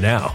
now.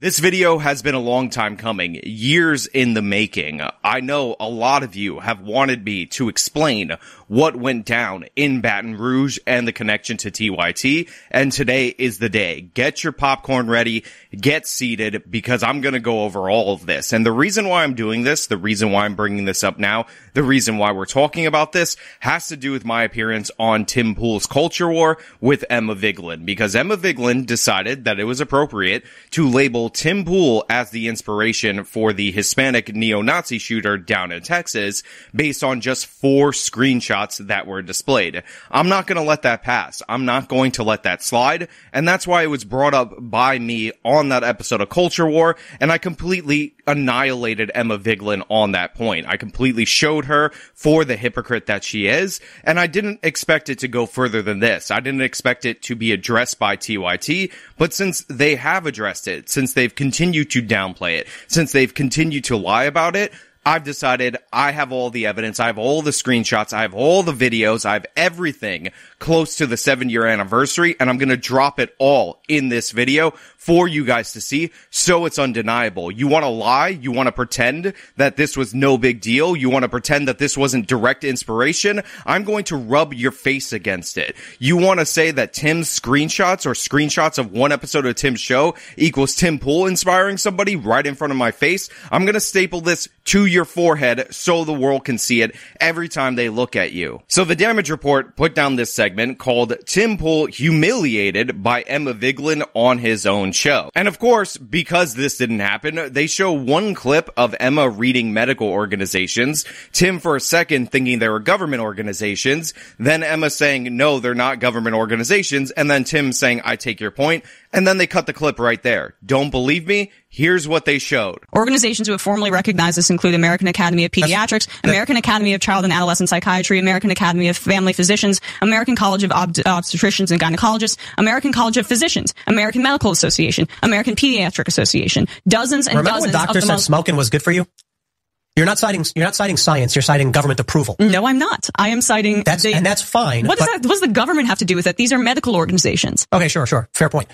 This video has been a long time coming, years in the making. I know a lot of you have wanted me to explain what went down in Baton Rouge and the connection to TYT, and today is the day. Get your popcorn ready, get seated, because I'm gonna go over all of this. And the reason why I'm doing this, the reason why I'm bringing this up now, the reason why we're talking about this, has to do with my appearance on Tim Pool's Culture War with Emma Vigeland, because Emma Vigeland decided that it was appropriate to label Tim Pool as the inspiration for the Hispanic neo-Nazi shooter down in Texas based on just four screenshots that were displayed. I'm not gonna let that pass. I'm not going to let that slide. And that's why it was brought up by me on that episode of Culture War. And I completely annihilated Emma Vigeland on that point. I completely showed her for the hypocrite that she is. And I didn't expect it to go further than this. I didn't expect it to be addressed by TYT. But since they have addressed it, since they've continued to downplay it, since they've continued to lie about it, I've decided I have all the evidence. I have all the screenshots. I have all the videos. I have everything close to the seven year anniversary and I'm going to drop it all in this video for you guys to see. So it's undeniable. You want to lie? You want to pretend that this was no big deal? You want to pretend that this wasn't direct inspiration? I'm going to rub your face against it. You want to say that Tim's screenshots or screenshots of one episode of Tim's show equals Tim Pool inspiring somebody right in front of my face? I'm going to staple this to your forehead so the world can see it every time they look at you. So the damage report put down this segment called Tim Pool Humiliated by Emma Vigeland on his own show. And of course, because this didn't happen, they show one clip of Emma reading medical organizations, Tim for a second thinking they were government organizations, then Emma saying, no, they're not government organizations, and then Tim saying, I take your point, and then they cut the clip right there. Don't believe me? Here's what they showed. Organizations who have formally recognized this include American Academy of Pediatrics, American Academy of Child and Adolescent Psychiatry, American Academy of Family Physicians, American College of Ob- Obstetricians and Gynecologists, American College of Physicians, American Medical Association, American Pediatric Association, dozens and Remember dozens when doctors of the said most- smoking was good for you? You're not citing you're not citing science. You're citing government approval. No, I'm not. I am citing. That's the- and that's fine. What does that? What does the government have to do with it? These are medical organizations. Okay, sure, sure. Fair point.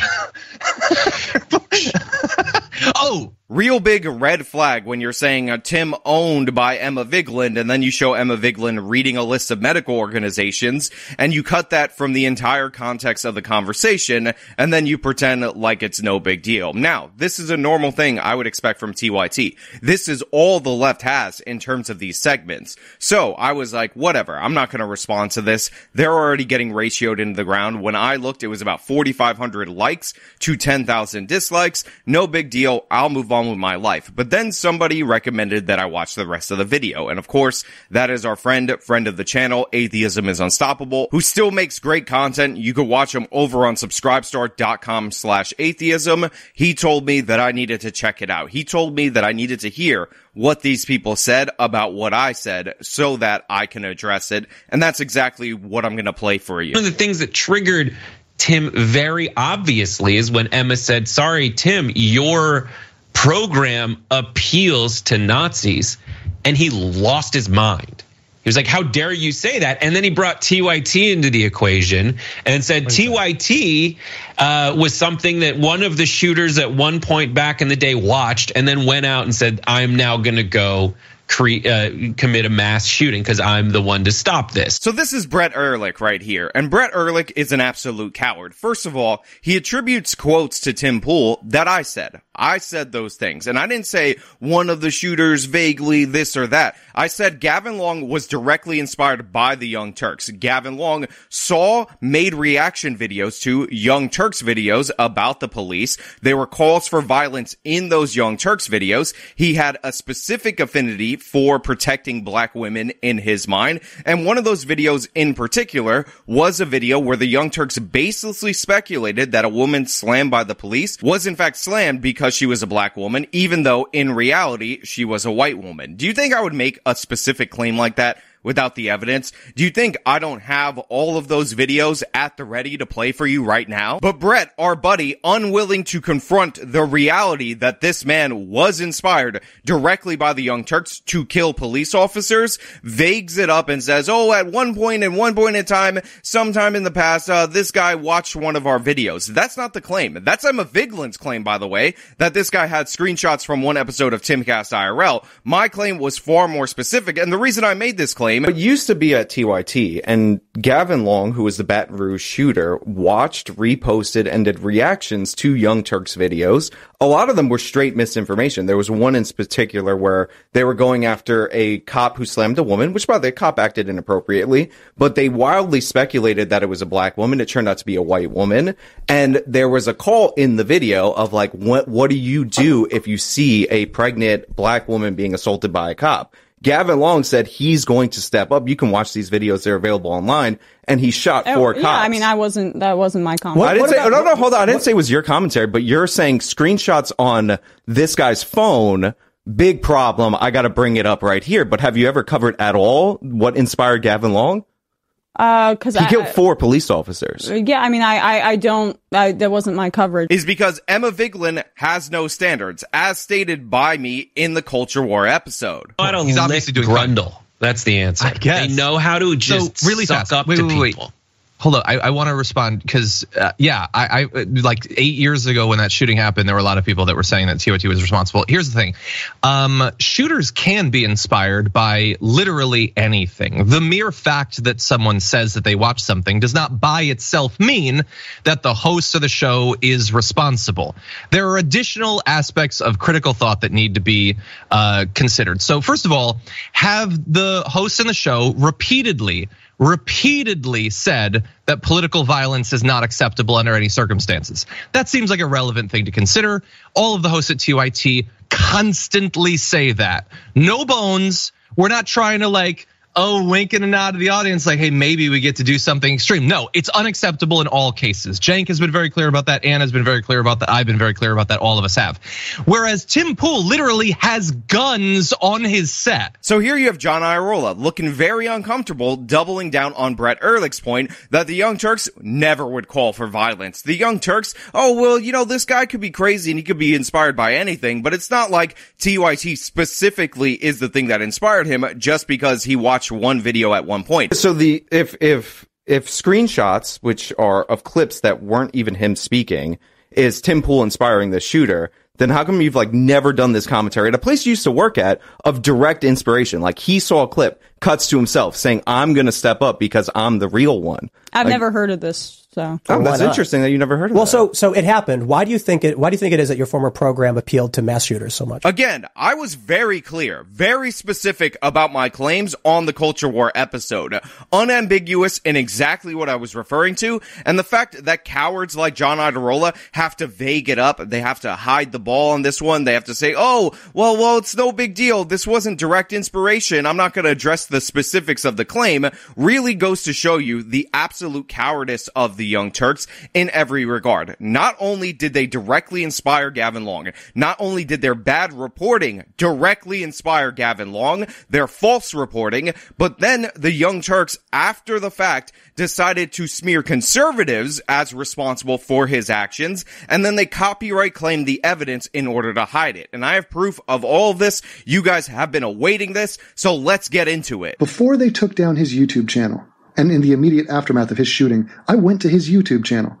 Oh, real big red flag when you're saying a Tim owned by Emma Vigeland and then you show Emma Vigeland reading a list of medical organizations and you cut that from the entire context of the conversation and then you pretend like it's no big deal. Now, this is a normal thing I would expect from TYT. This is all the left has in terms of these segments. So I was like, whatever, I'm not going to respond to this. They're already getting ratioed into the ground. When I looked, it was about 4,500 likes to 10,000 dislikes. No big deal. I'll move on with my life. But then somebody recommended that I watch the rest of the video. And of course, that is our friend, friend of the channel, Atheism is Unstoppable, who still makes great content. You can watch him over on subscribestar.com slash atheism. He told me that I needed to check it out. He told me that I needed to hear what these people said about what I said so that I can address it. And that's exactly what I'm going to play for you. One of the things that triggered Tim very obviously is when Emma said, Sorry, Tim, your program appeals to Nazis. And he lost his mind. He was like, How dare you say that? And then he brought TYT into the equation and said TYT uh, was something that one of the shooters at one point back in the day watched and then went out and said, I'm now going to go cre- uh, commit a mass shooting because I'm the one to stop this. So this is Brett Ehrlich right here, and Brett Ehrlich is an absolute coward. First of all, he attributes quotes to Tim Pool that I said. I said those things, and I didn't say one of the shooters vaguely this or that. I said Gavin Long was directly inspired by the Young Turks. Gavin Long saw, made reaction videos to Young Turks videos about the police. There were calls for violence in those Young Turks videos. He had a specific affinity for protecting black women in his mind. And one of those videos in particular was a video where the Young Turks baselessly speculated that a woman slammed by the police was in fact slammed because she was a black woman, even though in reality she was a white woman. Do you think I would make a specific claim like that? Without the evidence? Do you think I don't have all of those videos at the ready to play for you right now? But Brett, our buddy, unwilling to confront the reality that this man was inspired directly by the Young Turks to kill police officers, vagues it up and says, oh, at one point in one point in time, sometime in the past, uh, this guy watched one of our videos. That's not the claim. That's Emma Vigeland's claim, by the way, that this guy had screenshots from one episode of Timcast IRL. My claim was far more specific, and the reason I made this claim it used to be at TYT, and Gavin Long, who was the Baton Rouge shooter, watched, reposted, and did reactions to Young Turks videos. A lot of them were straight misinformation. There was one in particular where they were going after a cop who slammed a woman, which by the way, cop acted inappropriately, but they wildly speculated that it was a black woman. It turned out to be a white woman. And there was a call in the video of like, what, what do you do if you see a pregnant black woman being assaulted by a cop? Gavin Long said he's going to step up. You can watch these videos; they're available online. And he shot Oh, four yeah, cops. I mean, I wasn't. That wasn't my comment. I didn't what say. about- no, no, hold on. I didn't say it was your commentary, but you're saying screenshots on this guy's phone. Big problem. I got to bring it up right here. But have you ever covered at all what inspired Gavin Long? Uh, because He I, killed four police officers. Yeah, I mean, I, I, I don't. I, that wasn't my coverage. is because Emma Vigeland has no standards, as stated by me in the Culture War episode. How to He's obviously doing fine. Grundle. That's the answer. I guess. They know how to just so really suck fast. up wait, to wait, wait, people. Wait. Hold on, I, I want to respond because uh, yeah, I, I like eight years ago when that shooting happened, there were a lot of people that were saying that TYT was responsible. Here's the thing: um, shooters can be inspired by literally anything. The mere fact that someone says that they watch something does not by itself mean that the host of the show is responsible. There are additional aspects of critical thought that need to be uh, considered. So first of all, have the host in the show repeatedly repeatedly said that political violence is not acceptable under any circumstances. That seems like a relevant thing to consider. All of the hosts at TYT constantly say that. No bones. We're not trying to like, oh, wink and nod to the audience, like, hey, maybe we get to do something extreme. No, it's unacceptable in all cases. Cenk has been very clear about that. Anna's been very clear about that. I've been very clear about that. All of us have. Whereas Tim Pool literally has guns on his set. So here you have John Iadarola looking very uncomfortable, doubling down on Brett Ehrlich's point that the Young Turks never would call for violence. The Young Turks, oh, well, you know, this guy could be crazy and he could be inspired by anything, but it's not like TYT specifically is the thing that inspired him just because he watched one video at one point. So the if if if screenshots, which are of clips that weren't even him speaking, is Tim Pool inspiring the shooter, then how come you've like never done this commentary at a place you used to work at of direct inspiration? Like he saw a clip, cuts to himself saying, "I'm going to step up because I'm the real one." I've Like, never heard of this. So Oh, oh that's not? interesting that you never heard of it. Well, that. so so it happened. Why do you think it? Why do you think it is that your former program appealed to mass shooters so much? Again, I was very clear, very specific about my claims on the Culture War episode. Unambiguous in exactly what I was referring to. And the fact that cowards like John Iadarola have to vague it up. They have to hide the ball on this one. They have to say, oh, well, well, it's no big deal. This wasn't direct inspiration. I'm not going to address the specifics of the claim. Really goes to show you the absolute cowardice of the Young Turks in every regard. Not only did they directly inspire Gavin Long, not only did their bad reporting directly inspire Gavin Long, their false reporting, but then the Young Turks, after the fact, decided to smear conservatives as responsible for his actions, and then they copyright claimed the evidence in order to hide it. And I have proof of all of this. You guys have been awaiting this, so let's get into it. Before they took down his YouTube channel, and in the immediate aftermath of his shooting, I went to his YouTube channel.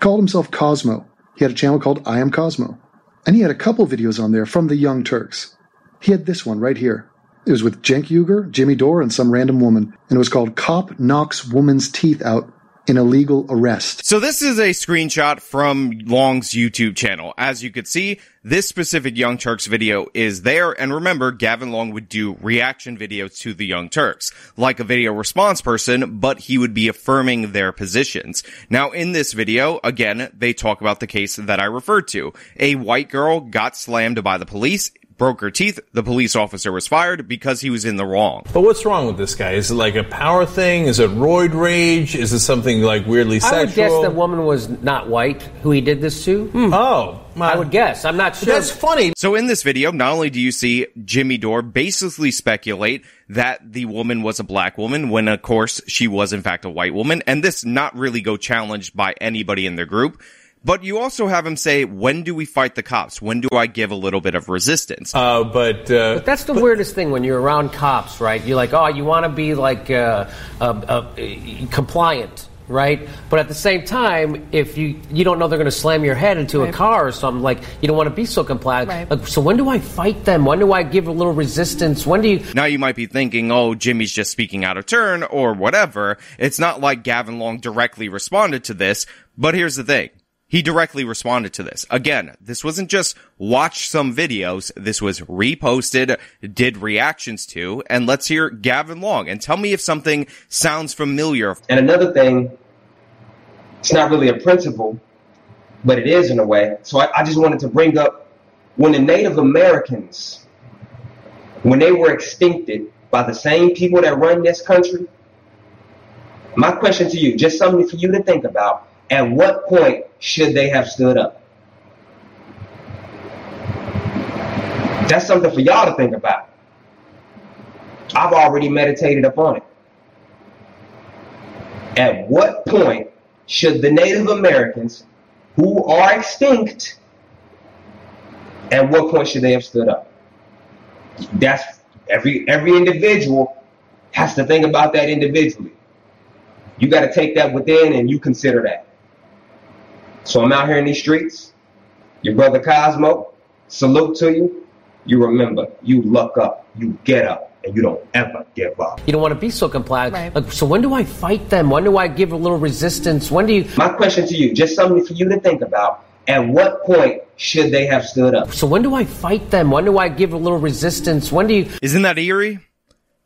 Called himself Cosmo. He had a channel called I Am Cosmo. And he had a couple videos on there from the Young Turks. He had this one right here. It was with Cenk Uygur, Jimmy Dore, and some random woman. And it was called Cop Knocks Woman's Teeth Out in Illegal Arrest. So this is a screenshot from Long's YouTube channel. As you could see, this specific Young Turks video is there. And remember, Gavin Long would do reaction videos to the Young Turks, like a video response person, but he would be affirming their positions. Now, in this video, again, they talk about the case that I referred to. A white girl got slammed by the police broke her teeth. The police officer was fired because he was in the wrong. But what's wrong with this guy? Is it like a power thing? Is it roid rage? Is it something like weirdly sexual? I would guess the woman was not white who he did this to. Hmm. Oh, I would guess. I'm not sure. That's funny. So in this video, not only do you see Jimmy Dore basically speculate that the woman was a black woman when of course she was in fact a white woman, and this not really go challenged by anybody in the group. But you also have him say, when do we fight the cops? When do I give a little bit of resistance? Uh, but, uh, But that's the weirdest thing when you're around cops, right? You're like, oh, you want to be like uh, uh, uh, compliant, right? But at the same time, if you you don't know they're going to slam your head into a Right. car or something, like you don't want to be so compliant. Right. Like, so when do I fight them? When do I give a little resistance? When do you? Now you might be thinking, oh, Jimmy's just speaking out of turn or whatever. It's not like Gavin Long directly responded to this, but here's the thing. He directly responded to this. Again, this wasn't just watch some videos. This was reposted, did reactions to, and let's hear Gavin Long and tell me if something sounds familiar. And another thing, it's not really a principle, but it is in a way. So I, I just wanted to bring up when the Native Americans, when they were extincted by the same people that run this country, my question to you, just something for you to think about, at what point should they have stood up? That's something for y'all to think about. I've already meditated upon it. At what point should the Native Americans who are extinct, at what point should they have stood up? That's every every individual has to think about that individually. You got to take that within and you consider that. So I'm out here in these streets. Your brother Cosmo, salute to you. You remember, you luck up, you get up, and you don't ever give up. You don't want to be so compliant. Like, so when do I fight them? When do I give a little resistance? When do you? My question to you, just something for you to think about. At what point should they have stood up? So when do I fight them? When do I give a little resistance? When do you? Isn't that eerie?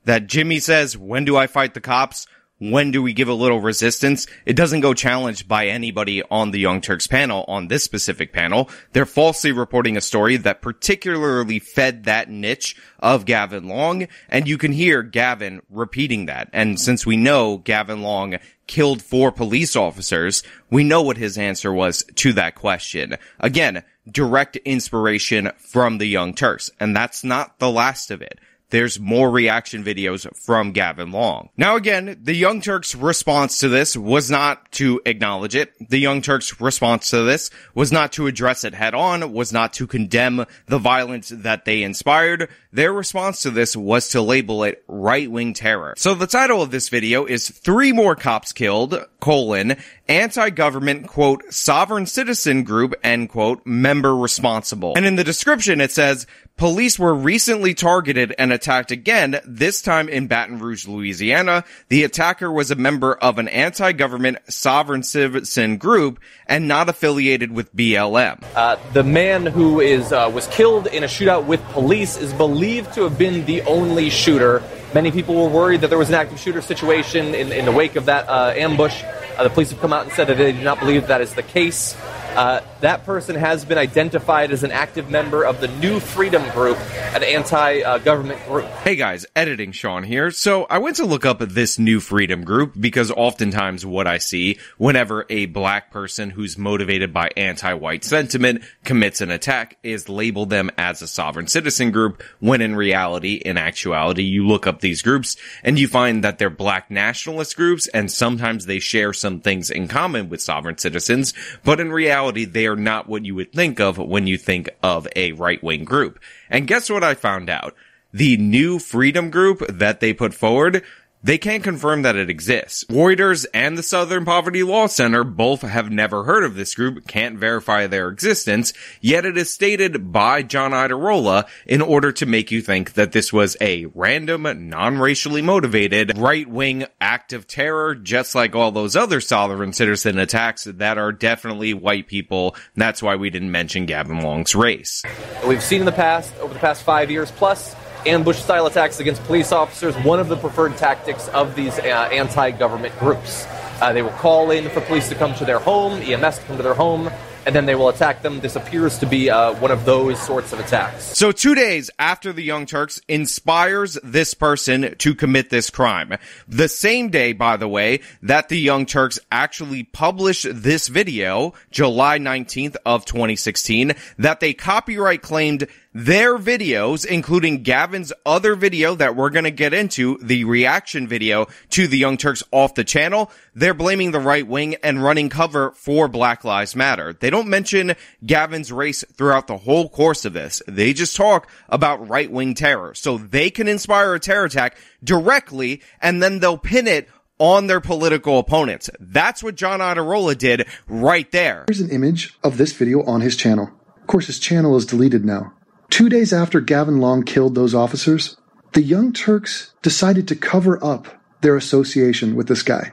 That Jimmy says, when do I fight the cops? When do we give a little resistance? It doesn't go challenged by anybody on the Young Turks panel, on this specific panel. They're falsely reporting a story that particularly fed that niche of Gavin Long, and you can hear Gavin repeating that. And since we know Gavin Long killed four police officers, we know what his answer was to that question. Again, direct inspiration from the Young Turks, and that's not the last of it there's more reaction videos from Gavin Long. Now again, the Young Turks response to this was not to acknowledge it. The Young Turks response to this was not to address it head on, was not to condemn the violence that they inspired. Their response to this was to label it right-wing terror. So the title of this video is three more cops killed, colon, anti-government, quote, sovereign citizen group, end quote, member responsible. And in the description it says, police were recently targeted and attacked again, this time in Baton Rouge, Louisiana. The attacker was a member of an anti-government sovereign citizen group and not affiliated with BLM. Uh, the man who is uh, was killed in a shootout with police is believed to have been the only shooter. Many people were worried that there was an active shooter situation in, in the wake of that uh, ambush. Uh, the police have come out and said that they do not believe that is the case. Uh, that person has been identified as an active member of the New Freedom Group, an anti-government group. Hey guys, editing Sean here. So I went to look up this new freedom group because oftentimes what I see whenever a black person who's motivated by anti-white sentiment commits an attack is label them as a sovereign citizen group when in reality, in actuality, you look up these groups and you find that they're black nationalist groups and sometimes they share some things in common with sovereign citizens, but in reality, they are not what you would think of when you think of a right-wing group. And guess what I found out? The new freedom group that they put forward, they can't confirm that it exists. Reuters and the Southern Poverty Law Center both have never heard of this group, can't verify their existence, yet it is stated by John Iadarola in order to make you think that this was a random, non-racially motivated, right-wing act of terror, just like all those other sovereign citizen attacks that are definitely white people. That's why we didn't mention Gavin Long's race. We've seen in the past, over the past five years plus, ambush style attacks against police officers, one of the preferred tactics of these uh, anti government groups. Uh, they will call in for police to come to their home, EMS to come to their home, and then they will attack them. This appears to be uh, one of those sorts of attacks. So two days after the Young Turks inspires this person to commit this crime. The same day, by the way, that the Young Turks actually published this video, July 19th of 2016, that they copyright claimed their videos, including Gavin's other video that we're going to get into, the reaction video to the Young Turks off the channel, they're blaming the right wing and running cover for Black Lives Matter. They don't mention Gavin's race throughout the whole course of this. They just talk about right wing terror. So they can inspire a terror attack directly and then they'll pin it on their political opponents. That's what John Iadarola did right there. Here's an image of this video on his channel. Of course, his channel is deleted now. Two days after Gavin Long killed those officers, the Young Turks decided to cover up their association with this guy.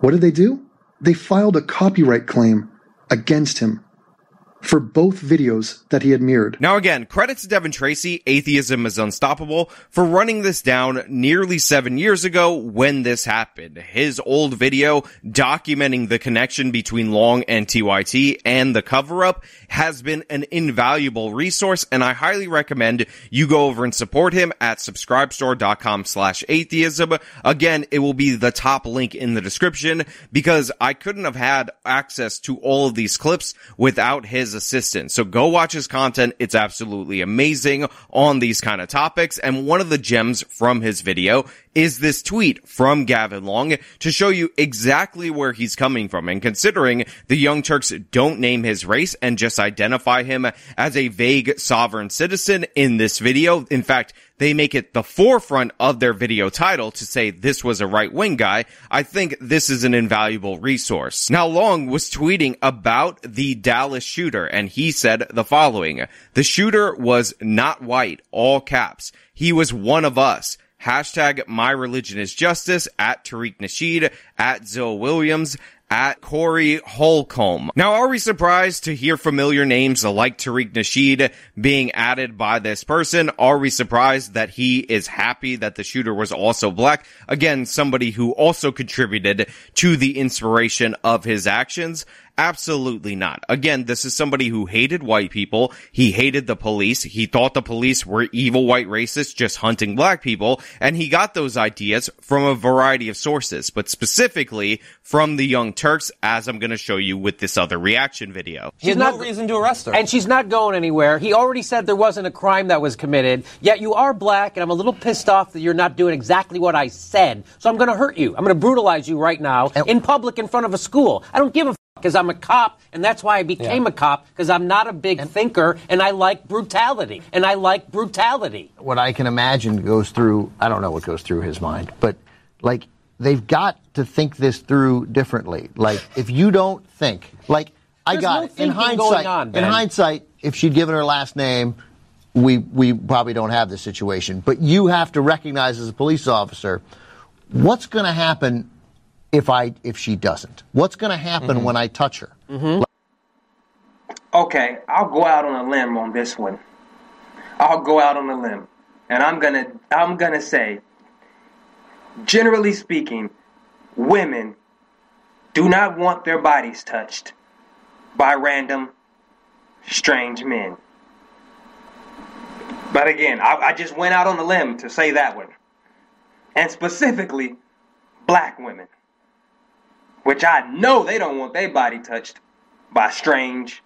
What did they do? They filed a copyright claim against him for both videos that he had mirrored. Now again, credit to Devin Tracy, Atheism is Unstoppable, for running this down nearly seven years ago when this happened. His old video documenting the connection between Long and TYT and the cover up has been an invaluable resource and I highly recommend you go over and support him at subscribestar.com slash atheism. Again, it will be the top link in the description because I couldn't have had access to all of these clips without his assistance. So go watch his content. It's absolutely amazing on these kind of topics. And one of the gems from his video is this tweet from Gavin Long to show you exactly where he's coming from. And considering the Young Turks don't name his race and just identify him as a vague sovereign citizen in this video. In fact, they make it the forefront of their video title to say this was a right wing guy. I think this is an invaluable resource. Now Long was tweeting about the Dallas shooter and he said the following. The shooter was not white, all caps. He was one of us. Hashtag my religion is justice at Tariq Nasheed at Zoe Williams at Corey Holcomb. Now, are we surprised to hear familiar names like Tariq Nasheed being added by this person? Are we surprised that he is happy that the shooter was also black? Again, somebody who also contributed to the inspiration of his actions. Absolutely not. Again, this is somebody who hated white people. He hated the police. He thought the police were evil white racists just hunting black people. And he got those ideas from a variety of sources, but specifically from the Young Turks, as I'm going to show you with this other reaction video. He has no reason to arrest her. And she's not going anywhere. He already said there wasn't a crime that was committed, yet you are black, and I'm a little pissed off that you're not doing exactly what I said. So I'm going to hurt you. I'm going to brutalize you right now in public in front of a school. I don't give a because I'm a cop, and that's why I became Yeah. a cop, because I'm not a big thinker, and I like brutality. And I like brutality. what I can imagine goes through, I don't know what goes through his mind, but like they've got to think this through differently. Like if you don't think, like I There's got no it. in hindsight, on, in hindsight, if she'd given her last name, we we probably don't have this situation. But you have to recognize as a police officer, what's going to happen if I if she doesn't? What's going to happen Mm-hmm. when I touch her? Okay, I'll go out on a limb on this one. I'll go out on a limb, and I'm gonna I'm gonna say, generally speaking, women do not want their bodies touched by random, strange men. But again, I, I just went out on a limb to say that one, and specifically, black women, which I know they don't want their body touched by strange,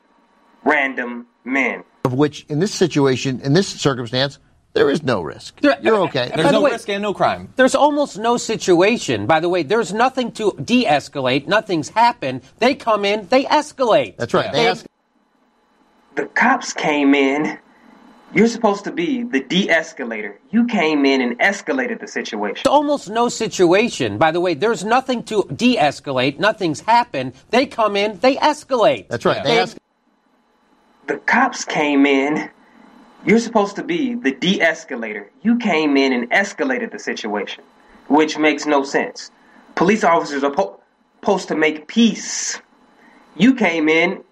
random men. Of which, in this situation, in this circumstance, there is no risk. You're okay. By the no way, risk and no crime. There's almost no situation. By the way, there's nothing to de escalate. Nothing's happened. They come in, they escalate. That's right. They ask- The cops came in. You're supposed to be the de escalator. You came in and escalated the situation. Almost no situation. By the way, there's nothing to de escalate. Nothing's happened. They come in, they escalate. That's right. They ask- The cops came in. You're supposed to be the de escalator. You came in and escalated the situation, which makes no sense. Police officers are po- supposed to make peace. You came in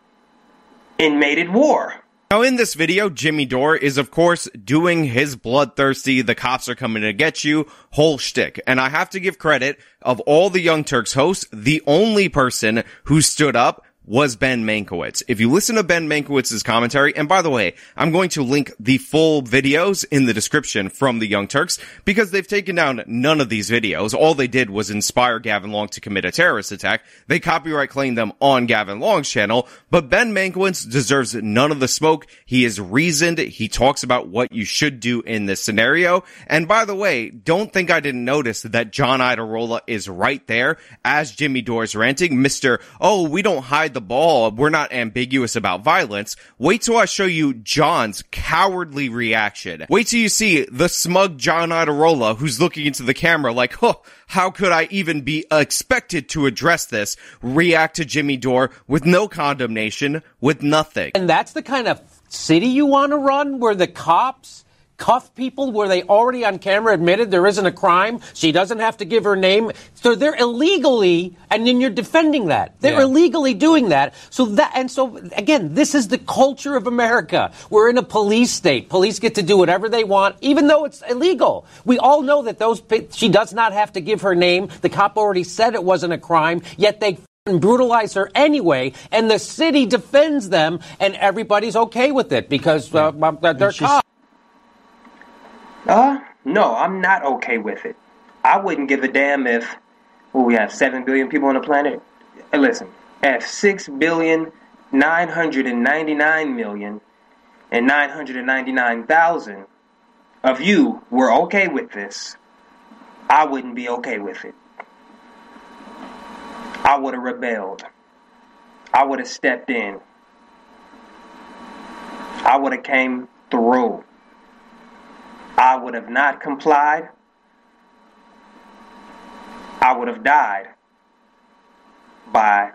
and made it war. Now in this video, Jimmy Dore is of course doing his bloodthirsty, the cops are coming to get you whole shtick. And I have to give credit of all the Young Turks hosts, the only person who stood up was Ben Mankiewicz. If you listen to Ben Mankiewicz's commentary, and by the way, I'm going to link the full videos in the description from the Young Turks because they've taken down none of these videos. All they did was inspire Gavin Long to commit a terrorist attack. They copyright claimed them on Gavin Long's channel, but Ben Mankiewicz deserves none of the smoke. He is reasoned. He talks about what you should do in this scenario. And by the way, don't think I didn't notice that John Iadarola is right there as Jimmy Dore's ranting. Mr. Oh, we don't hide the ball. We're not ambiguous about violence. Wait till I show you John's cowardly reaction. Wait till you see the smug John Iadarola who's looking into the camera like, huh, how could I even be expected to address this? React to Jimmy Dore with no condemnation, with nothing. And that's the kind of city you want to run where the cops cuff people where they already on camera admitted there isn't a crime. She doesn't have to give her name. So they're illegally, and then you're defending that. They're Yeah. illegally doing that. So that, and so again, this is the culture of America. We're in a police state. Police get to do whatever they want, even though it's illegal. We all know that those, she does not have to give her name. The cop already said it wasn't a crime, yet they f***ing brutalize her anyway, and the city defends them, and everybody's okay with it because uh, they're cops. Uh, no, I'm not okay with it. I wouldn't give a damn if well, we have seven billion people on the planet. Listen, if six billion nine hundred and ninety-nine million and nine hundred and ninety-nine thousand of you were okay with this, I wouldn't be okay with it. I would have rebelled. I would have stepped in. I would have came through. I would have not complied. I would have died by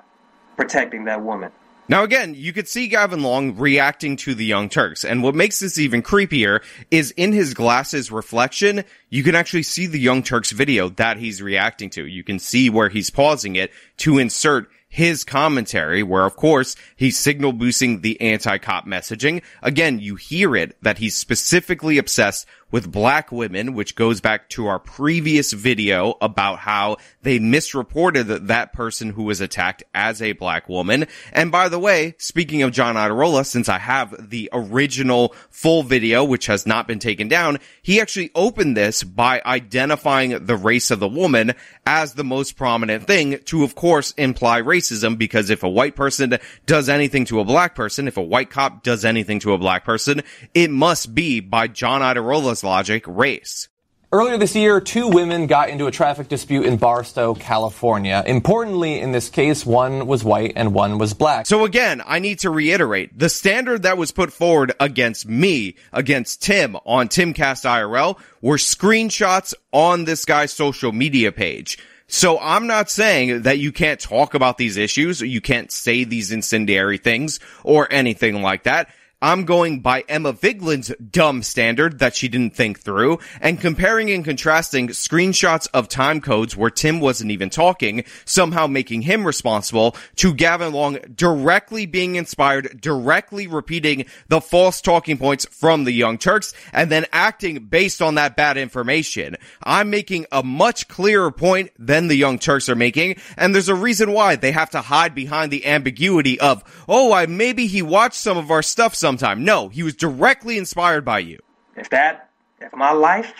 protecting that woman. Now again, you could see Gavin Long reacting to the Young Turks, and what makes this even creepier is in his glasses reflection, you can actually see the Young Turks video that he's reacting to. You can see where he's pausing it to insert his commentary, where of course he's signal boosting the anti-cop messaging. Again, you hear it that he's specifically obsessed with black women, which goes back to our previous video about how they misreported that, that person who was attacked as a black woman. And by the way, speaking of John Iadarola, since I have the original full video, which has not been taken down, he actually opened this by identifying the race of the woman as the most prominent thing to, of course, imply racism, because if a white person does anything to a black person, if a white cop does anything to a black person, it must be, by John Iadarola's logic, race. Earlier this year, two women got into a traffic dispute in Barstow, California. Importantly, in this case, one was white and one was black. So again, I need to reiterate, the standard that was put forward against me, against Tim on Timcast IRL, were screenshots on this guy's social media page. So I'm not saying that you can't talk about these issues, you can't say these incendiary things, or anything like that. I'm going by Emma Vigeland's dumb standard that she didn't think through and comparing and contrasting screenshots of time codes where Tim wasn't even talking, somehow making him responsible to Gavin Long directly being inspired, directly repeating the false talking points from the Young Turks and then acting based on that bad information. I'm making a much clearer point than the Young Turks are making and there's a reason why they have to hide behind the ambiguity of, oh, I maybe he watched some of our stuff sometime. No, he was directly inspired by you. If that, if my life,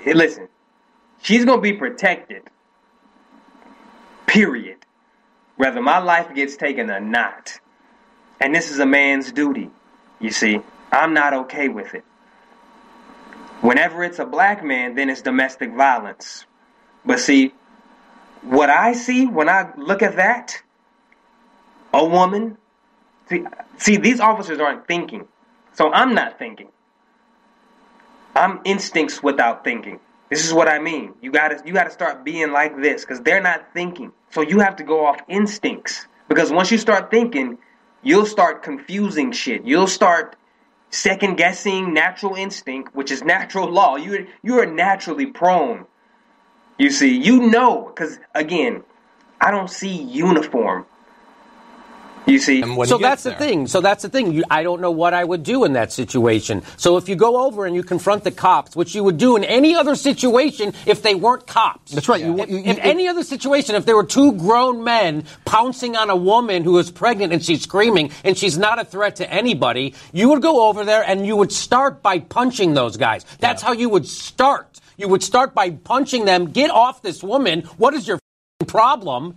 hey, listen, she's gonna be protected. Period. Whether my life gets taken or not. And this is a man's duty. You see, I'm not okay with it. Whenever it's a black man, then it's domestic violence. But see, what I see when I look at that, a woman, see, see these officers aren't thinking. So I'm not thinking. I'm instincts without thinking. This is what I mean. You gotta you gotta start being like this because they're not thinking. So you have to go off instincts. Because once you start thinking, you'll start confusing shit. You'll start second guessing natural instinct, which is natural law. You you are naturally prone. You see, you know, because again, I don't see uniform. You see, so that's the thing. So that's the thing. You, I don't know what I would do in that situation. So if you go over and you confront the cops, which you would do in any other situation if they weren't cops. That's right. You, If, you, in any other situation, if there were two grown men pouncing on a woman who is pregnant and she's screaming and she's not a threat to anybody, you would go over there and you would start by punching those guys. That's how you would start. You would start by punching them. Get off this woman. What is your f***ing problem?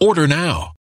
Order now.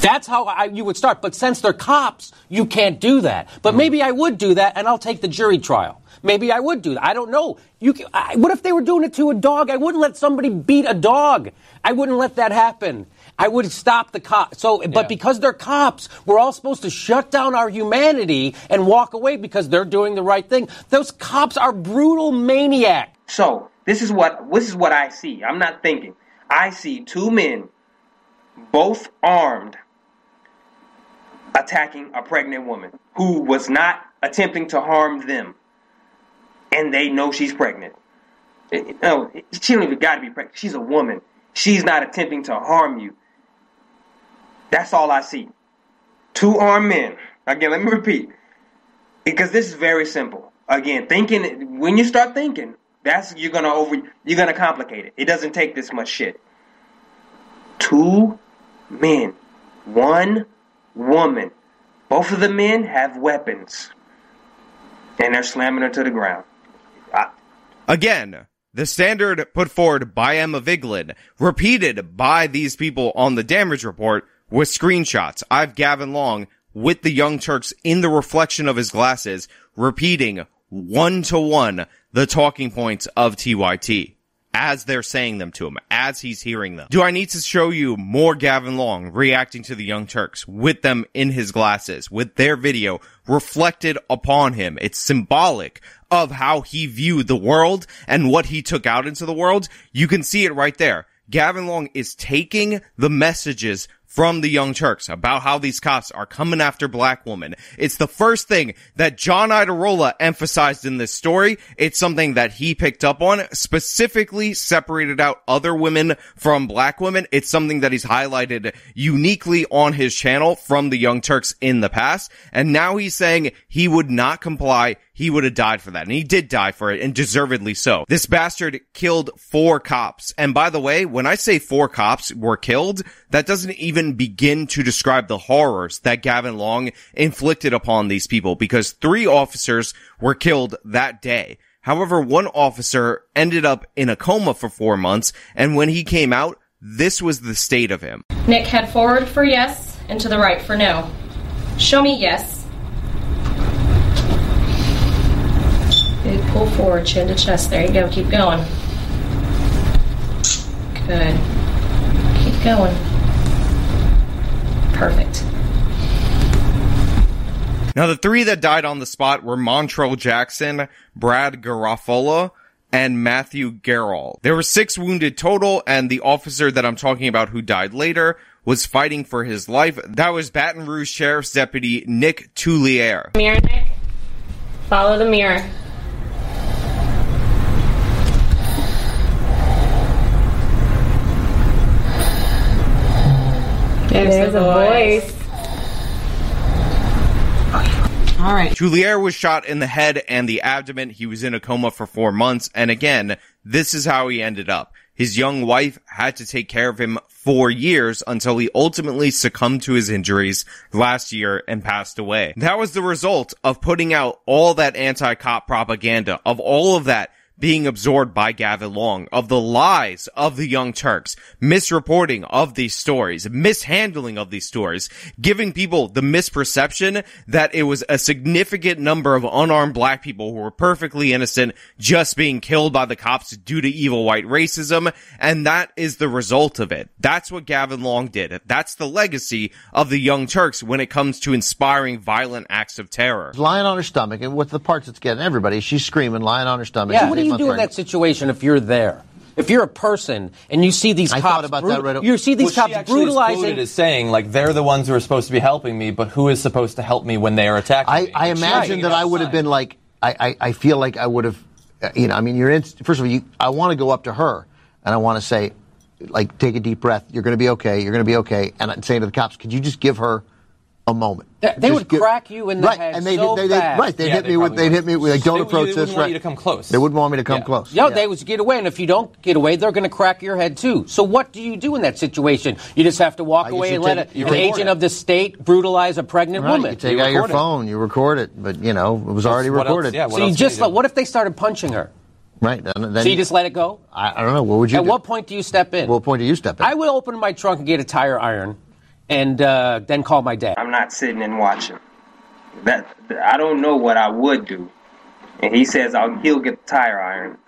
That's how I, you would start. But since they're cops, you can't do that. But maybe I would do that, and I'll take the jury trial. Maybe I would do that. I don't know. You, I, what if they were doing it to a dog? I wouldn't let somebody beat a dog. I wouldn't let that happen. I would stop the cops. So, but because they're cops, we're all supposed to shut down our humanity and walk away because they're doing the right thing. Those cops are brutal maniacs. So this is what this is what I see. I'm not thinking. I see two men, both armed, attacking a pregnant woman who was not attempting to harm them, and they know she's pregnant. Eh, No, she don't even got to be pregnant. She's a woman. She's not attempting to harm you. That's all I see. Two armed men. Again, let me repeat. Because this is very simple. Again, thinking when you start thinking, that's you're gonna over you're gonna complicate it. It doesn't take this much shit. Two men, one woman. Both of the men have weapons. And they're slamming her to the ground. Again, the standard put forward by Emma Vigeland, repeated by these people on the damage report with screenshots. I've Gavin Long with the Young Turks in the reflection of his glasses, repeating one to one the talking points of TYT as they're saying them to him, as he's hearing them. Do I need to show you more Gavin Long reacting to the Young Turks with them in his glasses, with their video reflected upon him? It's symbolic of how he viewed the world and what he took out into the world. You can see it right there. Gavin Long is taking the messages from the Young Turks about how these cops are coming after black women. It's the first thing that John Iadarola emphasized in this story. It's something that he picked up on, specifically separated out other women from black women. It's something that he's highlighted uniquely on his channel from the Young Turks in the past. And now he's saying he would not comply he would have died for that. And he did die for it and deservedly so. This bastard killed four cops. And by the way, when I say four cops were killed, that doesn't even begin to describe the horrors that Gavin Long inflicted upon these people because three officers were killed that day. However, one officer ended up in a coma for four months. And when he came out, this was the state of him. Nick, head forward for yes and to the right for no. Show me yes. Big pull forward, chin to chest. There you go. Keep going. Good. Keep going. Perfect. Now, the three that died on the spot were Montrell Jackson, Brad Garofalo, and Matthew Gerald. There were six wounded total, and the officer that I'm talking about who died later was fighting for his life. That was Baton Rouge Sheriff's Deputy Nick Tullier. Mirror, Nick. Follow the mirror. There's, There's the a voice. All right. Tullier was shot in the head and the abdomen. He was in a coma for four months. And again, this is how he ended up. His young wife had to take care of him for years until he ultimately succumbed to his injuries last year and passed away. That was the result of putting out all that anti-cop propaganda, of all of that being absorbed by Gavin Long, of the lies of the Young Turks, misreporting of these stories, mishandling of these stories, giving people the misperception that it was a significant number of unarmed black people who were perfectly innocent just being killed by the cops due to evil white racism. And that is the result of it. That's what Gavin Long did. That's the legacy of the Young Turks when it comes to inspiring violent acts of terror. Lying on her stomach, and with the parts that's getting everybody, she's screaming, lying on her stomach. Yeah, She's what do eight you do in that situation if you're there? If you're a person and you see these I cops, thought about brut- that right- you see these Well, cops actually is brutalizing. quoted as saying like they're the ones who are supposed to be helping me, but who is supposed to help me when they are attacking I, me? I imagine that it I would have been like, I, I, I feel like I would have, you know, I mean, you're in, first of all, you, I want to go up to her and I want to say, like, take a deep breath. You're going to be okay. You're going to be okay. And I'm saying to the cops, could you just give her a moment? They- they would give- crack you in the right, head and they, so they, they, bad. right, they'd Yeah, hit they me with, they'd would. hit me with, like, don't They- approach they this. wouldn't want right. you to come close. They wouldn't want me to come close. Yeah, they would get away, and if you don't get away, they're going to crack your head too. So what do you do in that situation? You just have to walk Uh, you away and let take- a, an agent it. of the state brutalize a pregnant Right, woman. you take out your phone, you record it, but you know it was already recorded. so you just what if they started punching her? right? Then, then so you just let it go? I, I don't know. What would you? At do? what point do you step in? What point do you step in? I would open my trunk and get a tire iron, and uh, then call my dad. I'm not sitting and watching. That I don't know what I would do. And he says I'll he'll get the tire iron.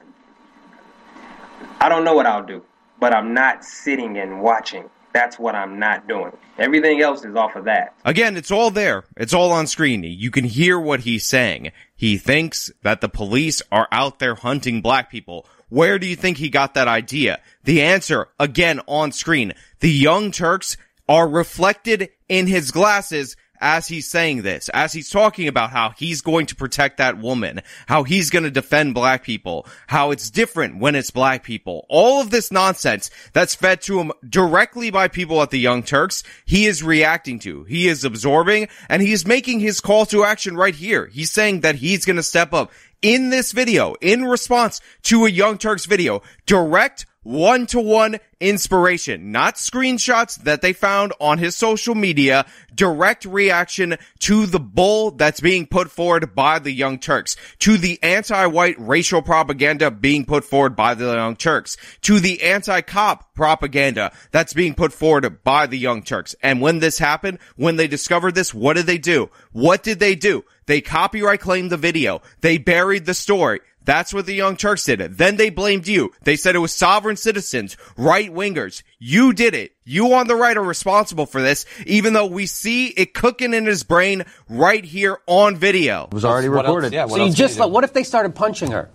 I don't know what I'll do, but I'm not sitting and watching. That's what I'm not doing. Everything else is off of that. Again, it's all there. It's all on screen. You can hear what he's saying. He thinks that the police are out there hunting black people. Where do you think he got that idea? The answer, again, on screen. The Young Turks are reflected in his glasses as he's saying this, as he's talking about how he's going to protect that woman, how he's going to defend black people, how it's different when it's black people. All of this nonsense that's fed to him directly by people at the Young Turks, he is reacting to. He is absorbing and he's making his call to action right here. He's saying that he's going to step up in this video in response to a Young Turks video, direct one to one inspiration, not screenshots that they found on his social media, direct reaction to the bull that's being put forward by the Young Turks, to the anti-white racial propaganda being put forward by the Young Turks, to the anti-cop propaganda that's being put forward by the Young Turks. And when this happened, when they discovered this, what did they do? What did they do? They copyright claimed the video. They buried the story. That's what the Young Turks did. Then they blamed you. They said it was sovereign citizens, right wingers. You did it. You on the right are responsible for this, even though we see it cooking in his brain right here on video. It was already recorded. so you just let, what if they started punching her?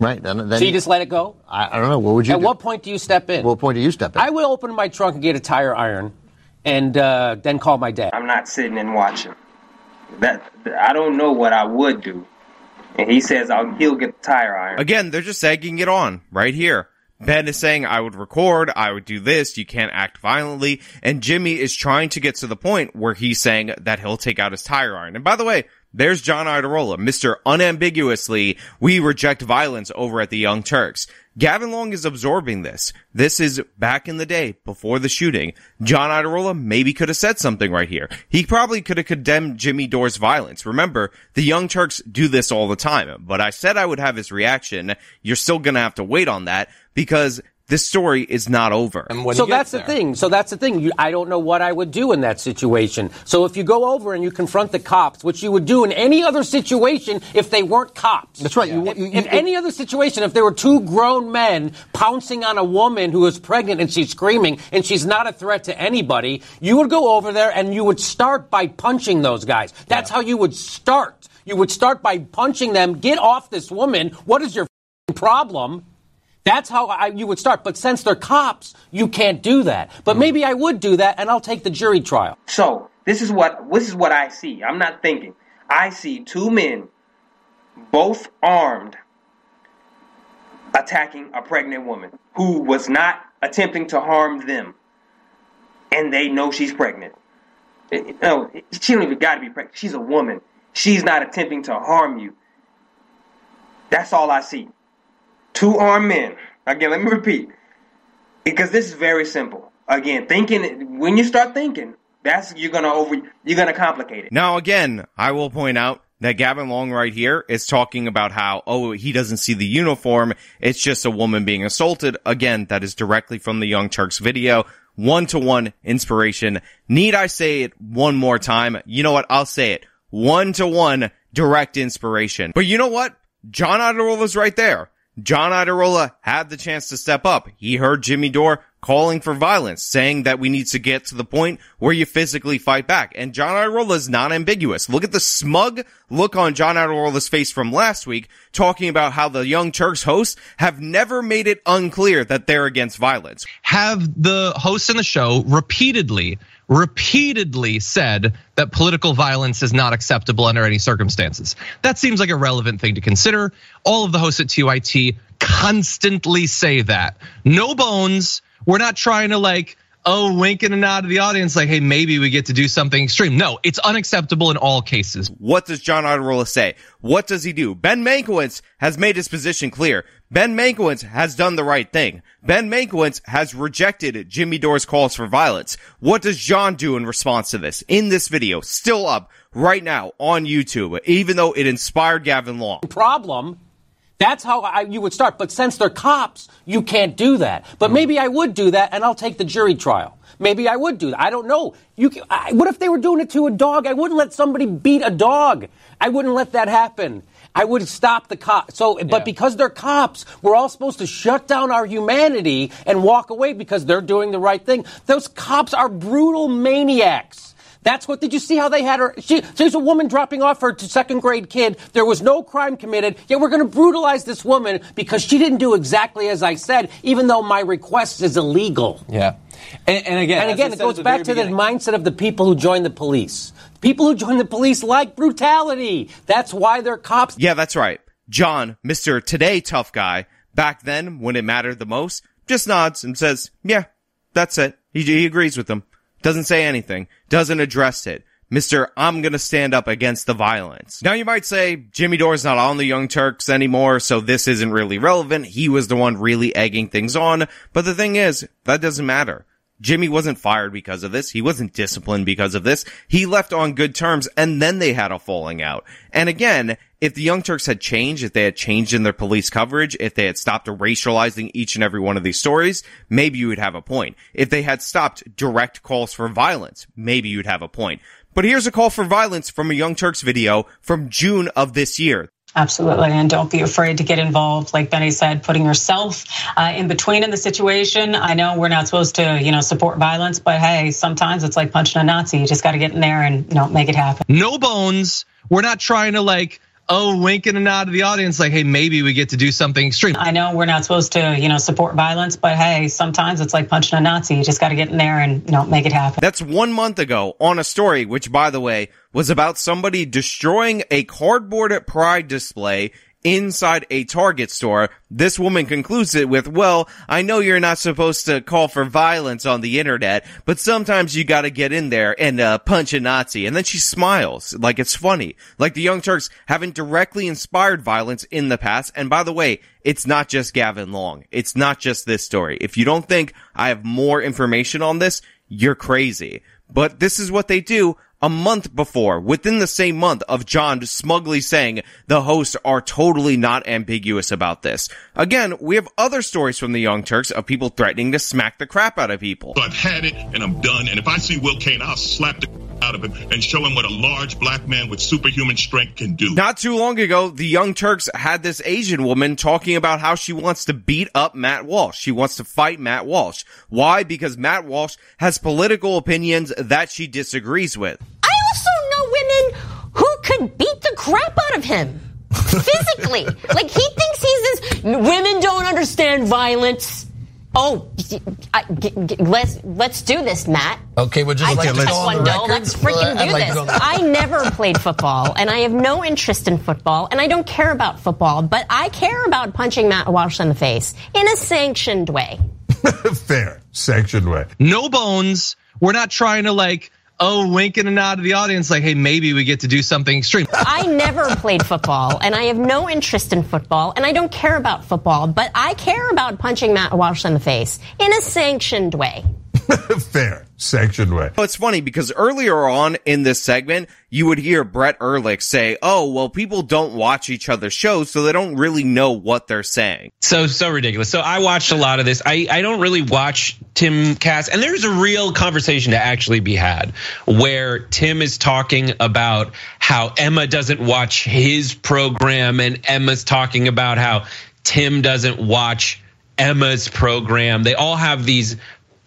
Right. Then, then so you just let it go? I, I don't know. What would you? At do? what point do you step in? What point do you step in? I will open my trunk and get a tire iron, and uh, then call my dad. I'm not sitting and watching. That I don't know what I would do. And he says I'll, he'll get the tire iron. Again, they're just egging it on right here. Ben is saying, I would record, I would do this, you can't act violently. And Jimmy is trying to get to the point where he's saying that he'll take out his tire iron. And by the way, there's John Iadarola, Mr. Unambiguously, we reject violence over at the Young Turks. Gavin Long is absorbing this. This is back in the day, before the shooting. John Iadarola maybe could have said something right here. He probably could have condemned Jimmy Dore's violence. Remember, the Young Turks do this all the time. But I said I would have his reaction. You're still gonna have to wait on that because this story is not over. so that's the thing. So that's the thing. You, I don't know what I would do in that situation. So if you go over and you confront the cops, which you would do in any other situation if they weren't cops. That's right. You, If, you, in any other situation, if there were two grown men pouncing on a woman who is pregnant and she's screaming and she's not a threat to anybody, you would go over there and you would start by punching those guys. That's how you would start. You would start by punching them. Get off this woman. What is your problem? That's how I, you would start. But since they're cops, you can't do that. But mm-hmm. maybe I would do that, and I'll take the jury trial. So this is what this is what I see. I'm not thinking. I see two men, both armed, attacking a pregnant woman who was not attempting to harm them, and they know she's pregnant. It- it- No, she don't even got to be pregnant. She's a woman. She's not attempting to harm you. That's all I see. Two armed men. Again, let me repeat. Because this is very simple. Again, thinking when you start thinking, that's you're gonna over you're gonna complicate it. Now again, I will point out that Gavin Long right here is talking about how, oh, he doesn't see the uniform. It's just a woman being assaulted. Again, that is directly from the Young Turks video. One to one inspiration. Need I say it one more time? You know what? I'll say it. One to one direct inspiration. But you know what? John Iadarola's right there. John Iadarola had the chance to step up. He heard Jimmy Dore calling for violence, saying that we need to get to the point where you physically fight back. And John Iadarola is not ambiguous. Look at the smug look on John Iadarola's face from last week, talking about how the Young Turks hosts have never made it unclear that they're against violence. have the hosts in the show repeatedly repeatedly said that political violence is not acceptable under any circumstances. That seems like a relevant thing to consider. All of the hosts at TYT constantly say that. No bones. We're not trying to like oh, wink and a nod to the audience, like, hey, maybe we get to do something extreme. No, it's unacceptable in all cases. What does John Iadarola say? What does he do? Ben Mankiewicz has made his position clear. Ben Mankiewicz has done the right thing. Ben Mankiewicz has rejected Jimmy Dore's calls for violence. What does John do in response to this? In this video, still up right now on YouTube, even though it inspired Gavin Long. Problem. That's how I, you would start. But since they're cops, you can't do that. But mm. maybe I would do that, and I'll take the jury trial. Maybe I would do that. I don't know. You, can, I, what if they were doing it to a dog? I wouldn't let somebody beat a dog. I wouldn't let that happen. I would stop the cop. So, but because they're cops, we're all supposed to shut down our humanity and walk away because they're doing the right thing. Those cops are brutal maniacs. That's what did you see how they had her? She, there's a woman dropping off her second grade kid. There was no crime committed. Yet we're going to brutalize this woman because she didn't do exactly as I said, even though my request is illegal. Yeah. And, and again, and again, it goes back to the mindset of the people who join the police. People who join the police like brutality. That's why they're cops. Yeah, that's right. John, Mr. Today tough guy, back then when it mattered the most, just nods and says, yeah, that's it. He, he agrees with them. Doesn't say anything. Doesn't address it. Mr. I'm gonna stand up against the violence. Now you might say, Jimmy Dore's not on the Young Turks anymore, so this isn't really relevant. He was the one really egging things on. But the thing is, that doesn't matter. Jimmy wasn't fired because of this. He wasn't disciplined because of this. He left on good terms and then they had a falling out. And again, if the Young Turks had changed, if they had changed in their police coverage, if they had stopped racializing each and every one of these stories, maybe you would have a point. If they had stopped direct calls for violence, maybe you'd have a point. But here's a call for violence from a Young Turks video from June of this year. Absolutely. And don't be afraid to get involved. Like Benny said, putting yourself uh, in between in the situation. I know we're not supposed to, you know, support violence, but hey, sometimes it's like punching a Nazi. You just got to get in there and, you know, make it happen. No bones. We're not trying to like, oh, wink and a nod to the audience, like, hey, maybe we get to do something extreme. I know we're not supposed to, you know, support violence, but hey, sometimes it's like punching a Nazi. You just got to get in there and, you know, make it happen. That's one month ago on a story, which by the way, was about somebody destroying a cardboard pride display inside a Target store. This woman concludes it with, well, I know you're not supposed to call for violence on the internet, but sometimes you gotta get in there and uh, punch a Nazi. And then she smiles like it's funny. Like the Young Turks haven't directly inspired violence in the past. And by the way, it's not just Gavin Long. It's not just this story. If you don't think I have more information on this, you're crazy. But this is what they do a month before, within the same month of John smugly saying the hosts are totally not ambiguous about this. Again, we have other stories from the Young Turks of people threatening to smack the crap out of people. I've had it and I'm done. And if I see Will Cain, I'll slap the out of him and show him what a large black man with superhuman strength can do. Not too long ago, the Young Turks had this Asian woman talking about how she wants to beat up Matt Walsh. She wants to fight Matt Walsh. Why? Because Matt Walsh has political opinions that she disagrees with. I also know women who could beat the crap out of him. Physically. like he thinks he's this women don't understand violence. Oh, I, g- g- let's let's do this, Matt. Okay, well, just I like to like go on the Let's freaking do like this. go on the- I never played football, and I have no interest in football, and I don't care about football. But I care about punching Matt Walsh in the face in a sanctioned way. Fair, sanctioned way. No bones. We're not trying to like, oh, wink and nod to the audience, like, hey, maybe we get to do something extreme. I never played football, and I have no interest in football, and I don't care about football. But I care about punching Matt Walsh in the face in a sanctioned way. Fair, sanctioned way. It's funny because earlier on in this segment, you would hear Brett Ehrlich say, oh, well, people don't watch each other's shows, so they don't really know what they're saying. So so ridiculous. So I watched a lot of this. I I don't really watch Timcast, and there's a real conversation to actually be had where Tim is talking about how Emma doesn't watch his program, and Emma's talking about how Tim doesn't watch Emma's program. They all have these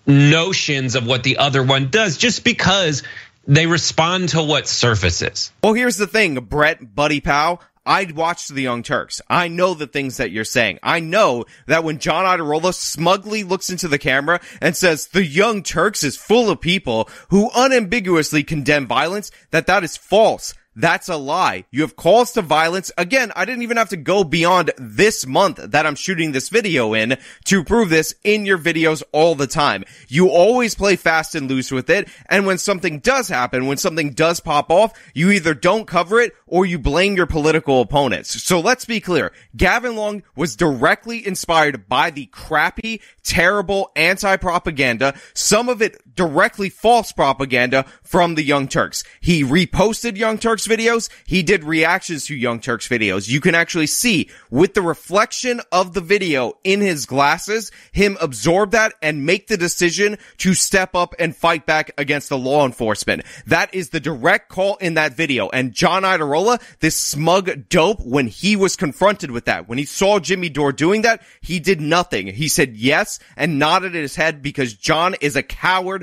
notions of what the other one does just because they respond to what surfaces. Well, here's the thing, Brett, Buddy Powell. I watched the Young Turks. I know the things that you're saying. I know that when John Iadarola smugly looks into the camera and says the Young Turks is full of people who unambiguously condemn violence, that that is false. That's a lie. You have calls to violence. Again, I didn't even have to go beyond this month that I'm shooting this video in to prove this in your videos all the time. You always play fast and loose with it. And when something does happen, when something does pop off, you either don't cover it or you blame your political opponents. So let's be clear. Gavin Long was directly inspired by the crappy, terrible anti-propaganda, some of it directly false propaganda from the Young Turks. He reposted Young Turks videos. He did reactions to Young Turks videos. You can actually see with the reflection of the video in his glasses, him absorb that and make the decision to step up and fight back against the law enforcement. That is the direct call in that video. And John Iadarola, this smug dope, when he was confronted with that, when he saw Jimmy Dore doing that, he did nothing. He said yes and nodded his head because John is a coward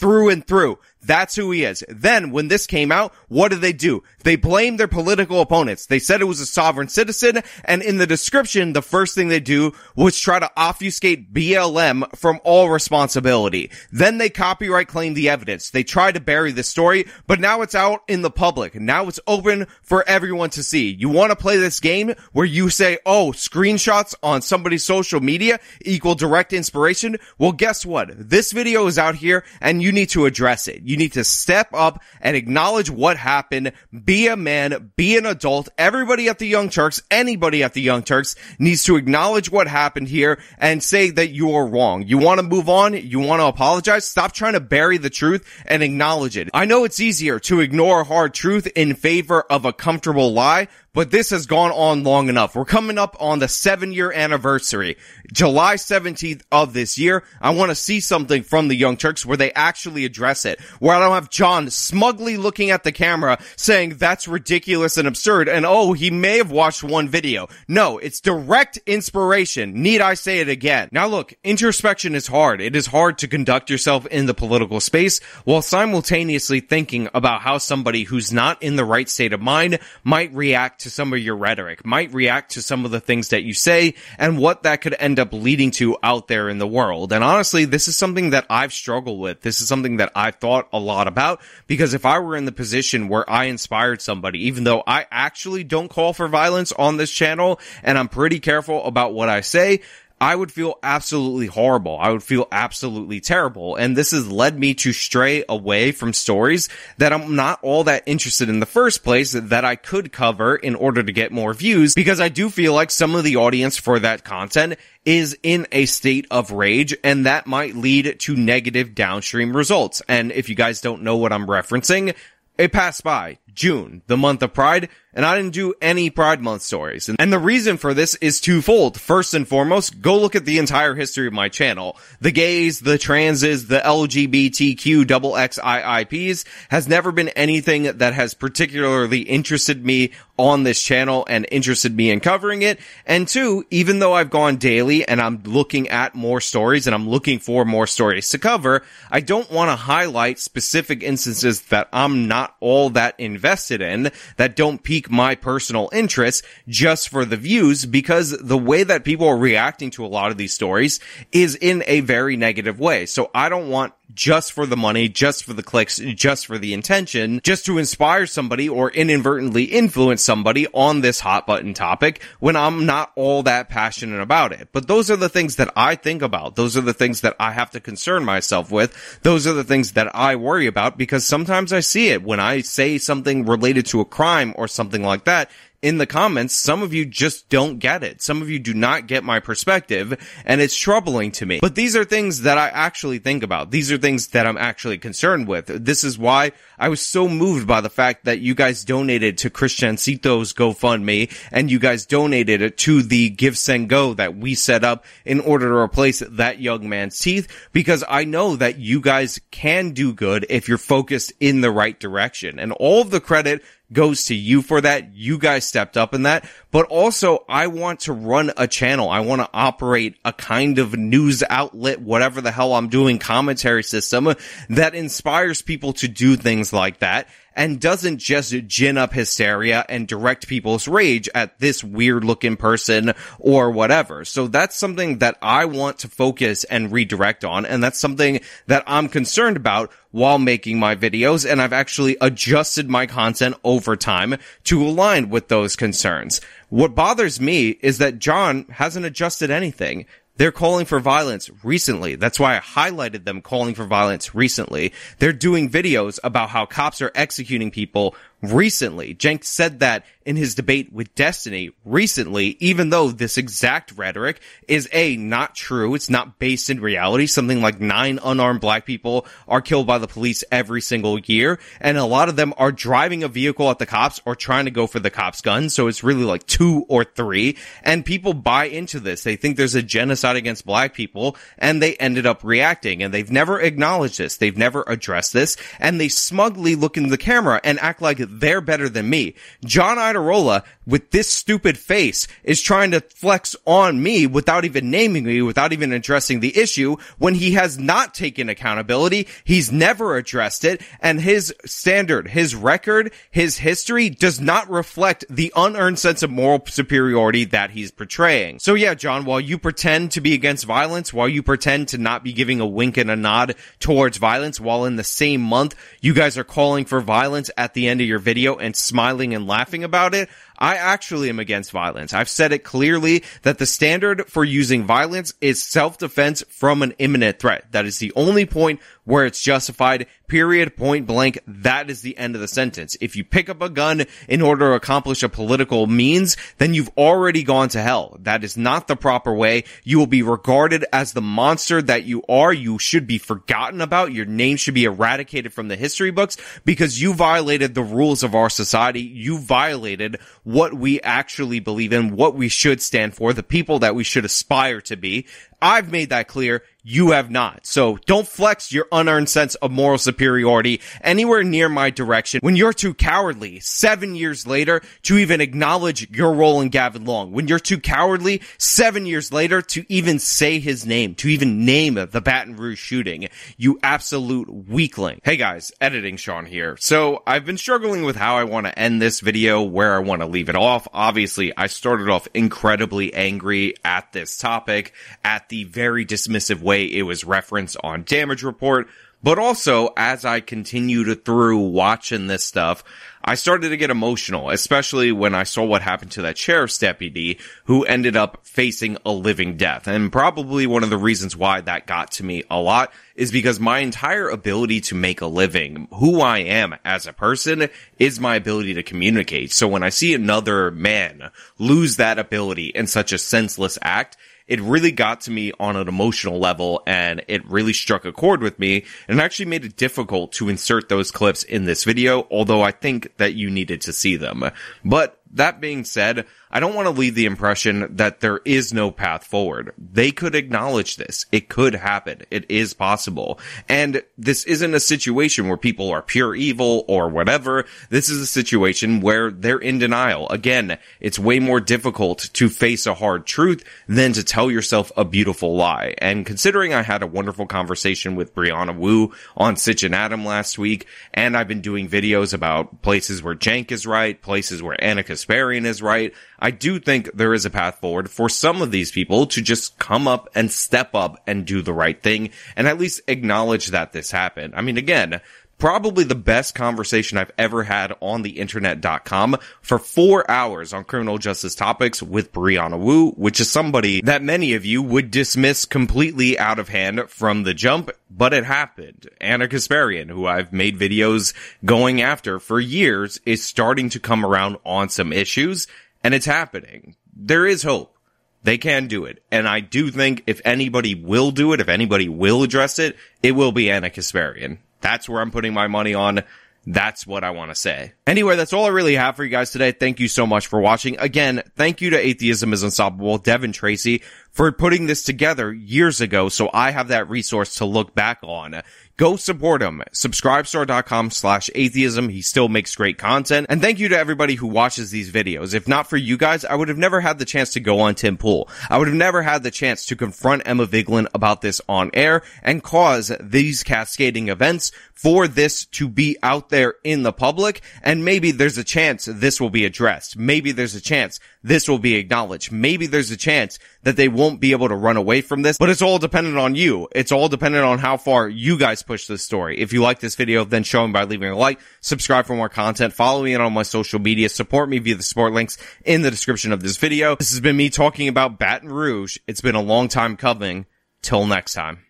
through and through. That's who he is. Then when this came out, what did they do? They blamed their political opponents. They said it was a sovereign citizen. And in the description, the first thing they do was try to obfuscate BLM from all responsibility. Then they copyright claim the evidence. They tried to bury the story, but now it's out in the public. Now it's open for everyone to see. You want to play this game where you say, oh, screenshots on somebody's social media equal direct inspiration? Well, guess what? This video is out here and you you need to address it. You need to step up and acknowledge what happened. Be a man, be an adult. Everybody at the Young Turks, anybody at the Young Turks needs to acknowledge what happened here and say that you are wrong. You want to move on? You want to apologize? Stop trying to bury the truth and acknowledge it. I know it's easier to ignore hard truth in favor of a comfortable lie, but this has gone on long enough. We're coming up on the seven year anniversary, July 17th of this year. I want to see something from the Young Turks where they actually address it, where I don't have John smugly looking at the camera saying that's ridiculous and absurd. And oh, he may have watched one video. No, it's direct inspiration. Need I say it again? Now look, introspection is hard. It is hard to conduct yourself in the political space while simultaneously thinking about how somebody who's not in the right state of mind might react to some of your rhetoric, might react to some of the things that you say and what that could end up leading to out there in the world. And honestly, this is something that I've struggled with. This is something that I've thought a lot about because if I were in the position where I inspired somebody, even though I actually don't call for violence on this channel and I'm pretty careful about what I say, I would feel absolutely horrible. I would feel absolutely terrible. And this has led me to stray away from stories that I'm not all that interested in the first place that I could cover in order to get more views because I do feel like some of the audience for that content is in a state of rage and that might lead to negative downstream results. And if you guys don't know what I'm referencing, it passed by June, the month of Pride, and I didn't do any Pride Month stories. And the reason for this is twofold. First and foremost, go look at the entire history of my channel. The gays, the transes, the LGBTQ double XIIPs has never been anything that has particularly interested me on this channel and interested me in covering it. And two, even though I've gone daily and I'm looking at more stories and I'm looking for more stories to cover, I don't want to highlight specific instances that I'm not all that invested in that don't pique my personal interest just for the views because the way that people are reacting to a lot of these stories is in a very negative way. So I don't want just for the money, just for the clicks, just for the intention, just to inspire somebody or inadvertently influence somebody on this hot button topic when I'm not all that passionate about it. But those are the things that I think about. Those are the things that I have to concern myself with. Those are the things that I worry about because sometimes I see it when I say something related to a crime or something like that in the comments, some of you just don't get it. Some of you do not get my perspective, and it's troubling to me. But these are things that I actually think about. These are things that I'm actually concerned with. This is why I was so moved by the fact that you guys donated to Christiancito's GoFundMe, and you guys donated it to the Give Send Go that we set up in order to replace that young man's teeth, because I know that you guys can do good if you're focused in the right direction. And all of the credit goes to you for that. You guys stepped up in that. But also, I want to run a channel. I want to operate a kind of news outlet, whatever the hell I'm doing, commentary system that inspires people to do things like that and doesn't just gin up hysteria and direct people's rage at this weird looking person or whatever. So that's something that I want to focus and redirect on. And that's something that I'm concerned about while making my videos. And I've actually adjusted my content over time to align with those concerns. What bothers me is that John hasn't adjusted anything. They're calling for violence recently. That's why I highlighted them calling for violence recently. They're doing videos about how cops are executing people recently. Cenk said that in his debate with Destiny recently, even though this exact rhetoric is A, not true. It's not based in reality. Something like nine unarmed black people are killed by the police every single year. And a lot of them are driving a vehicle at the cops or trying to go for the cops gun. So it's really like two or three. And people buy into this. They think there's a genocide against black people and they ended up reacting and they've never acknowledged this. They've never addressed this and they smugly look in the camera and act like they're better than me. John Iadarola, with this stupid face, is trying to flex on me without even naming me, without even addressing the issue, when he has not taken accountability. He's never addressed it, and his standard, his record, his history does not reflect the unearned sense of moral superiority that he's portraying. So yeah, John, while you pretend to be against violence, while you pretend to not be giving a wink and a nod towards violence, while in the same month you guys are calling for violence at the end of your video and smiling and laughing about it, I actually am against violence. I've said it clearly that the standard for using violence is self-defense from an imminent threat. That is the only point where it's justified. Period. Point blank. That is the end of the sentence. If you pick up a gun in order to accomplish a political means, then you've already gone to hell. That is not the proper way. You will be regarded as the monster that you are. You should be forgotten about. Your name should be eradicated from the history books because you violated the rules of our society. You violated what we actually believe in, what we should stand for, the people that we should aspire to be. I've made that clear. You have not. So don't flex your unearned sense of moral superiority anywhere near my direction when you're too cowardly seven years later to even acknowledge your role in Gavin Long. When you're too cowardly seven years later to even say his name, to even name the Baton Rouge shooting. You absolute weakling. Hey guys, editing Sean here. So I've been struggling with how I want to end this video, where I want to leave it off. Obviously, I started off incredibly angry at this topic, at the very dismissive way it was referenced on Damage Report. But also, as I continued through watching this stuff, I started to get emotional, especially when I saw what happened to that sheriff's deputy who ended up facing a living death. And probably one of the reasons why that got to me a lot is because my entire ability to make a living, who I am as a person, is my ability to communicate. So when I see another man lose that ability in such a senseless act, it really got to me on an emotional level and it really struck a chord with me and actually made it difficult to insert those clips in this video, although I think that you needed to see them. But that being said, I don't want to leave the impression that there is no path forward. They could acknowledge this. It could happen. It is possible. And this isn't a situation where people are pure evil or whatever. This is a situation where they're in denial. Again, it's way more difficult to face a hard truth than to tell yourself a beautiful lie. And considering I had a wonderful conversation with Brianna Wu on Sitch and Adam last week, and I've been doing videos about places where Cenk is right, places where Ana Kasparian is right, I do think there is a path forward for some of these people to just come up and step up and do the right thing and at least acknowledge that this happened. I mean, again, probably the best conversation I've ever had on the internet.com for four hours on criminal justice topics with Brianna Wu, which is somebody that many of you would dismiss completely out of hand from the jump, but it happened. Ana Kasparian, who I've made videos going after for years, is starting to come around on some issues and it's happening. There is hope. They can do it. And I do think if anybody will do it, if anybody will address it, it will be Ana Kasparian. That's where I'm putting my money on. That's what I want to say. Anyway, that's all I really have for you guys today. Thank you so much for watching. Again, thank you to Atheism is Unstoppable, Devin Tracy, for putting this together years ago so I have that resource to look back on. Go support him. Subscribestar.com slash atheism. He still makes great content. And thank you to everybody who watches these videos. If not for you guys, I would have never had the chance to go on Tim Pool. I would have never had the chance to confront Emma Vigeland about this on air and cause these cascading events for this to be out there in the public. And maybe there's a chance this will be addressed. Maybe there's a chance this will be acknowledged. Maybe there's a chance that they won't be able to run away from this, but it's all dependent on you. It's all dependent on how far you guys push this story. If you like this video, then show me by leaving a like, subscribe for more content, follow me on my social media, support me via the support links in the description of this video. This has been me talking about Baton Rouge. It's been a long time coming. Till next time.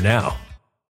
now.